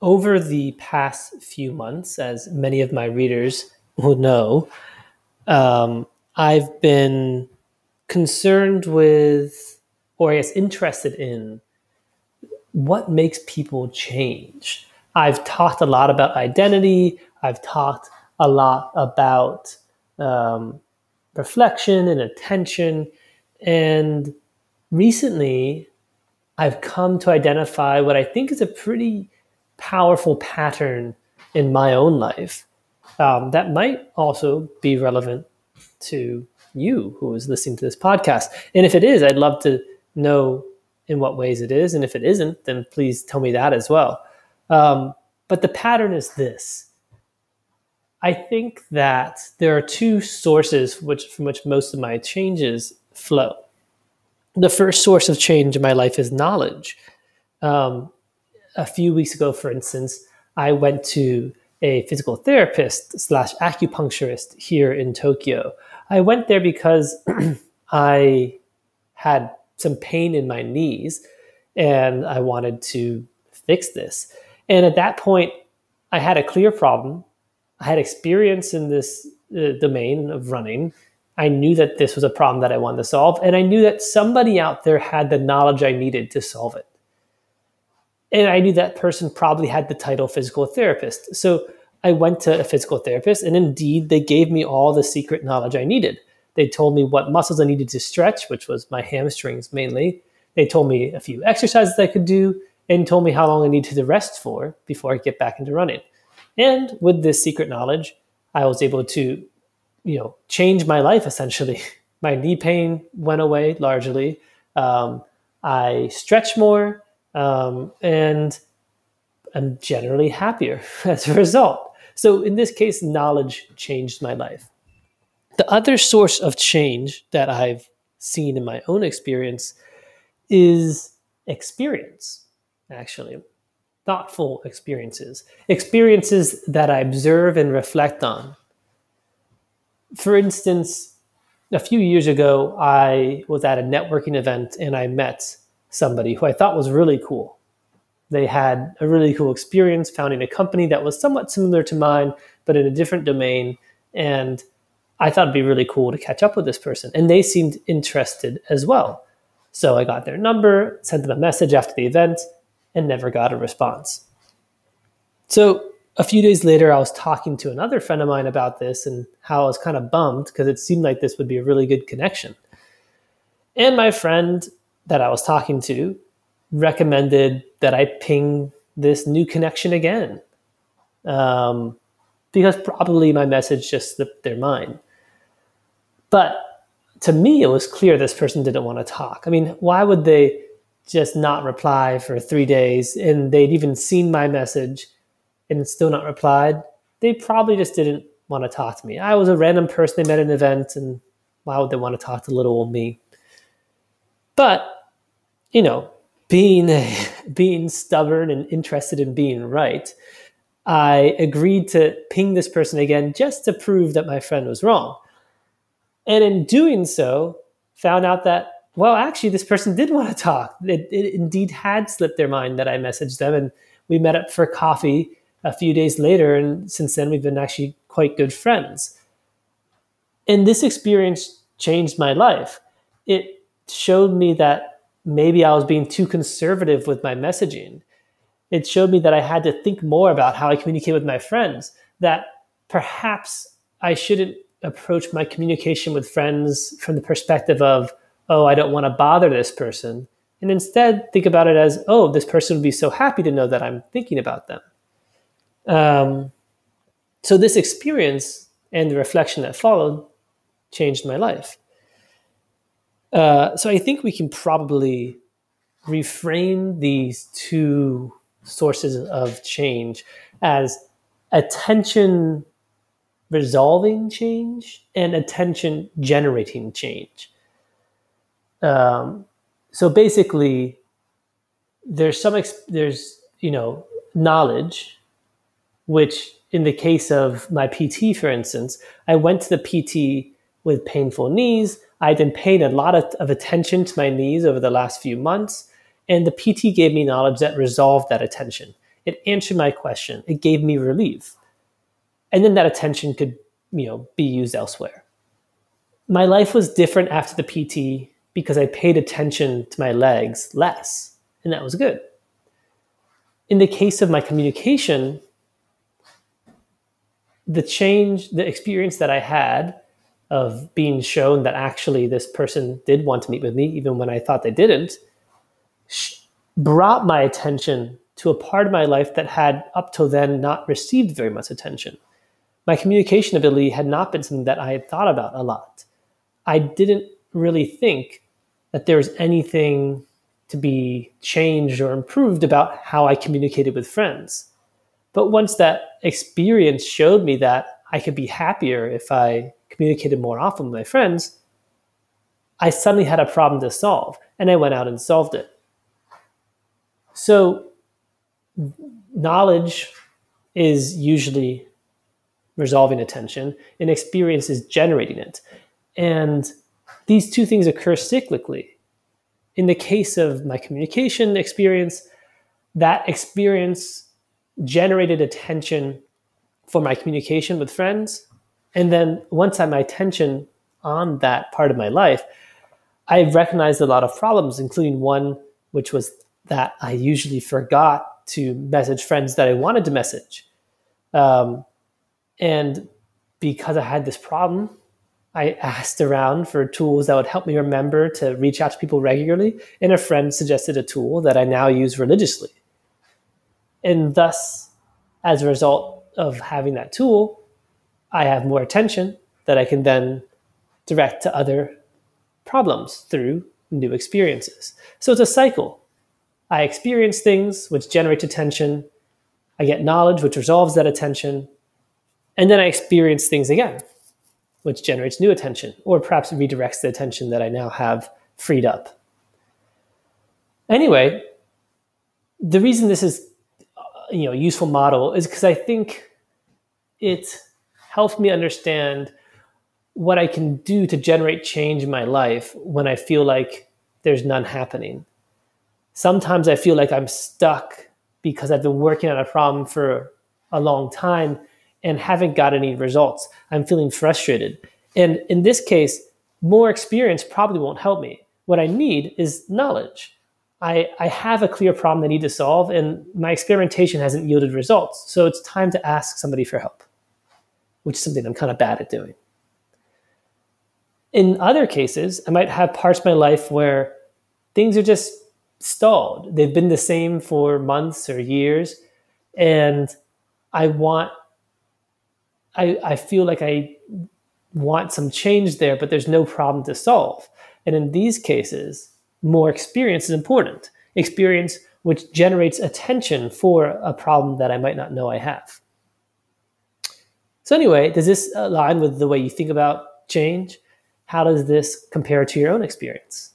over the past few months, as many of my readers will know, um, I've been concerned with, or I guess interested in, what makes people change. I've talked a lot about identity. I've talked a lot about um, reflection and attention. And recently, I've come to identify what I think is a pretty powerful pattern in my own life um, that might also be relevant to you who is listening to this podcast. And if it is, I'd love to know in what ways it is. And if it isn't, then please tell me that as well. Um, but the pattern is this. I think that there are two sources which, from which most of my changes flow. The first source of change in my life is knowledge. Um, a few weeks ago, for instance, I went to a physical therapist slash acupuncturist here in Tokyo. I went there because I had some pain in my knees and I wanted to fix this. And at that point, I had a clear problem. I had experience in this uh, domain of running. I knew that this was a problem that I wanted to solve. And I knew that somebody out there had the knowledge I needed to solve it. And I knew that person probably had the title physical therapist. So I went to a physical therapist, and indeed, they gave me all the secret knowledge I needed. They told me what muscles I needed to stretch, which was my hamstrings mainly. They told me a few exercises I could do and told me how long I needed to rest for before I get back into running. And with this secret knowledge, I was able to, you know, change my life essentially. My knee pain went away largely. Um, I stretch more um, and I'm generally happier as a result. So in this case, knowledge changed my life. The other source of change that I've seen in my own experience is experience, actually. Thoughtful experiences, experiences that I observe and reflect on. For instance, a few years ago, I was at a networking event and I met somebody who I thought was really cool. They had a really cool experience founding a company that was somewhat similar to mine, but in a different domain. And I thought it'd be really cool to catch up with this person. And they seemed interested as well. So I got their number, sent them a message after the event, and never got a response. So a few days later, I was talking to another friend of mine about this and how I was kind of bummed because it seemed like this would be a really good connection. And my friend that I was talking to recommended that I ping this new connection again. Um, because probably my message just slipped their mind. But to me, it was clear this person didn't want to talk. I mean, why would they just not reply for three days and they'd even seen my message and still not replied? They probably just didn't want to talk to me. I was a random person they met at an event, and why would they want to talk to little old me? But, you know, being being stubborn and interested in being right, I agreed to ping this person again just to prove that my friend was wrong. And in doing so, found out that well, actually, this person did want to talk. It, it indeed had slipped their mind that I messaged them, and we met up for coffee a few days later. And since then, we've been actually quite good friends. And this experience changed my life. It showed me that maybe I was being too conservative with my messaging. It showed me that I had to think more about how I communicate with my friends, that perhaps I shouldn't approach my communication with friends from the perspective of, oh, I don't want to bother this person. And instead, think about it as, oh, this person would be so happy to know that I'm thinking about them. Um, so, this experience and the reflection that followed changed my life. Uh, so I think we can probably reframe these two sources of change as attention resolving change and attention generating change. Um, so basically, there's some there's you know knowledge, which in the case of my PT, for instance, I went to the PT with painful knees. I'd been paying a lot of, of attention to my knees over the last few months, and the PT gave me knowledge that resolved that attention. It answered my question. It gave me relief. And then that attention could, you know, be used elsewhere. My life was different after the PT because I paid attention to my legs less, and that was good. In the case of my communication, the change, the experience that I had of being shown that actually this person did want to meet with me, even when I thought they didn't, brought my attention to a part of my life that had up till then not received very much attention. My communication ability had not been something that I had thought about a lot. I didn't really think that there was anything to be changed or improved about how I communicated with friends. But once that experience showed me that I could be happier if I communicated more often with my friends, I suddenly had a problem to solve and I went out and solved it. So, knowledge is usually resolving attention, and experience is generating it. And these two things occur cyclically. In the case of my communication experience, that experience generated attention for my communication with friends. And then once I had my attention on that part of my life, I recognized a lot of problems, including one which was that I usually forgot to message friends that I wanted to message. Um, and because I had this problem, I asked around for tools that would help me remember to reach out to people regularly. And a friend suggested a tool that I now use religiously. And thus, as a result of having that tool, I have more attention that I can then direct to other problems through new experiences. So it's a cycle. I experience things which generate attention. I get knowledge which resolves that attention. And then I experience things again, which generates new attention, or perhaps redirects the attention that I now have freed up. Anyway, the reason this is uh, you know useful model is because I think it helps me understand what I can do to generate change in my life when I feel like there's none happening. Sometimes I feel like I'm stuck because I've been working on a problem for a long time and haven't got any results. I'm feeling frustrated. And in this case, more experience probably won't help me. What I need is knowledge. I, I have a clear problem I need to solve, and my experimentation hasn't yielded results. So it's time to ask somebody for help, which is something I'm kind of bad at doing. In other cases, I might have parts of my life where things are just stalled. They've been the same for months or years, and I want, I, I feel like I want some change there, but there's no problem to solve. And in these cases, more experience is important. Experience which generates attention for a problem that I might not know I have. So, anyway, does this align with the way you think about change? How does this compare to your own experience?